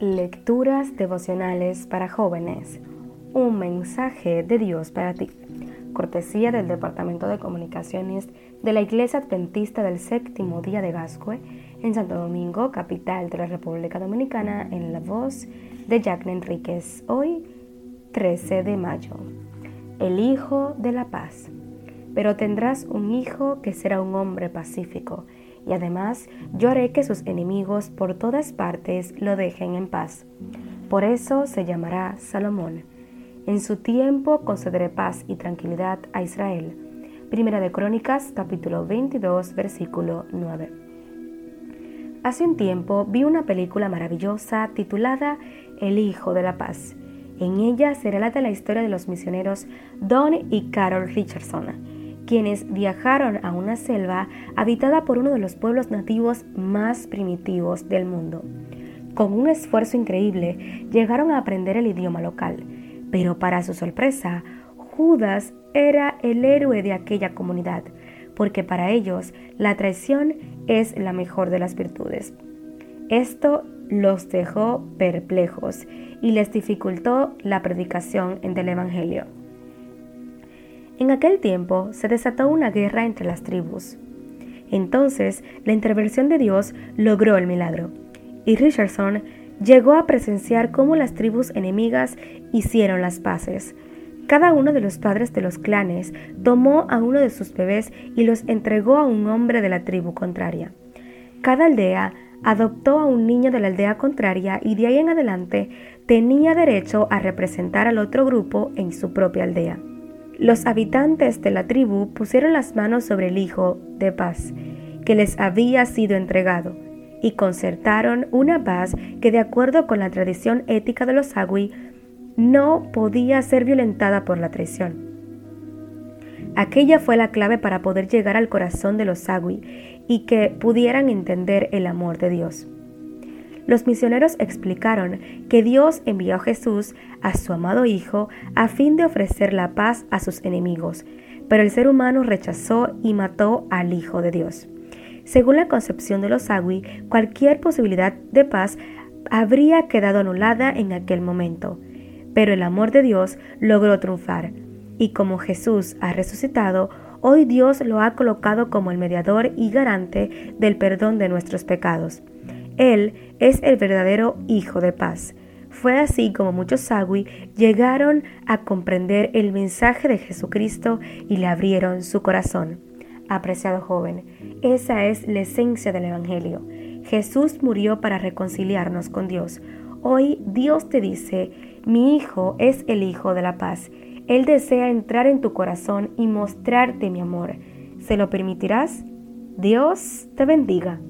Lecturas devocionales para jóvenes. Un mensaje de Dios para ti. Cortesía del Departamento de Comunicaciones de la Iglesia Adventista del Séptimo Día de Gascue en Santo Domingo, capital de la República Dominicana, en la voz de Jacqueline Enríquez. Hoy, 13 de mayo. El Hijo de la Paz. Pero tendrás un hijo que será un hombre pacífico y además yo haré que sus enemigos por todas partes lo dejen en paz. Por eso se llamará Salomón. En su tiempo concederé paz y tranquilidad a Israel. Primera de Crónicas, capítulo 22, versículo 9. Hace un tiempo vi una película maravillosa titulada El Hijo de la Paz. En ella se relata la historia de los misioneros Don y Carol Richardson quienes viajaron a una selva habitada por uno de los pueblos nativos más primitivos del mundo. Con un esfuerzo increíble llegaron a aprender el idioma local, pero para su sorpresa, Judas era el héroe de aquella comunidad, porque para ellos la traición es la mejor de las virtudes. Esto los dejó perplejos y les dificultó la predicación del Evangelio. En aquel tiempo se desató una guerra entre las tribus. Entonces la intervención de Dios logró el milagro, y Richardson llegó a presenciar cómo las tribus enemigas hicieron las paces. Cada uno de los padres de los clanes tomó a uno de sus bebés y los entregó a un hombre de la tribu contraria. Cada aldea adoptó a un niño de la aldea contraria y de ahí en adelante tenía derecho a representar al otro grupo en su propia aldea. Los habitantes de la tribu pusieron las manos sobre el Hijo de paz, que les había sido entregado, y concertaron una paz que de acuerdo con la tradición ética de los Agui no podía ser violentada por la traición. Aquella fue la clave para poder llegar al corazón de los Agui y que pudieran entender el amor de Dios. Los misioneros explicaron que Dios envió a Jesús, a su amado Hijo, a fin de ofrecer la paz a sus enemigos, pero el ser humano rechazó y mató al Hijo de Dios. Según la concepción de los Agui, cualquier posibilidad de paz habría quedado anulada en aquel momento, pero el amor de Dios logró triunfar, y como Jesús ha resucitado, hoy Dios lo ha colocado como el mediador y garante del perdón de nuestros pecados. Él es el verdadero Hijo de paz. Fue así como muchos Sagui llegaron a comprender el mensaje de Jesucristo y le abrieron su corazón. Apreciado joven, esa es la esencia del Evangelio. Jesús murió para reconciliarnos con Dios. Hoy Dios te dice, mi Hijo es el Hijo de la paz. Él desea entrar en tu corazón y mostrarte mi amor. ¿Se lo permitirás? Dios te bendiga.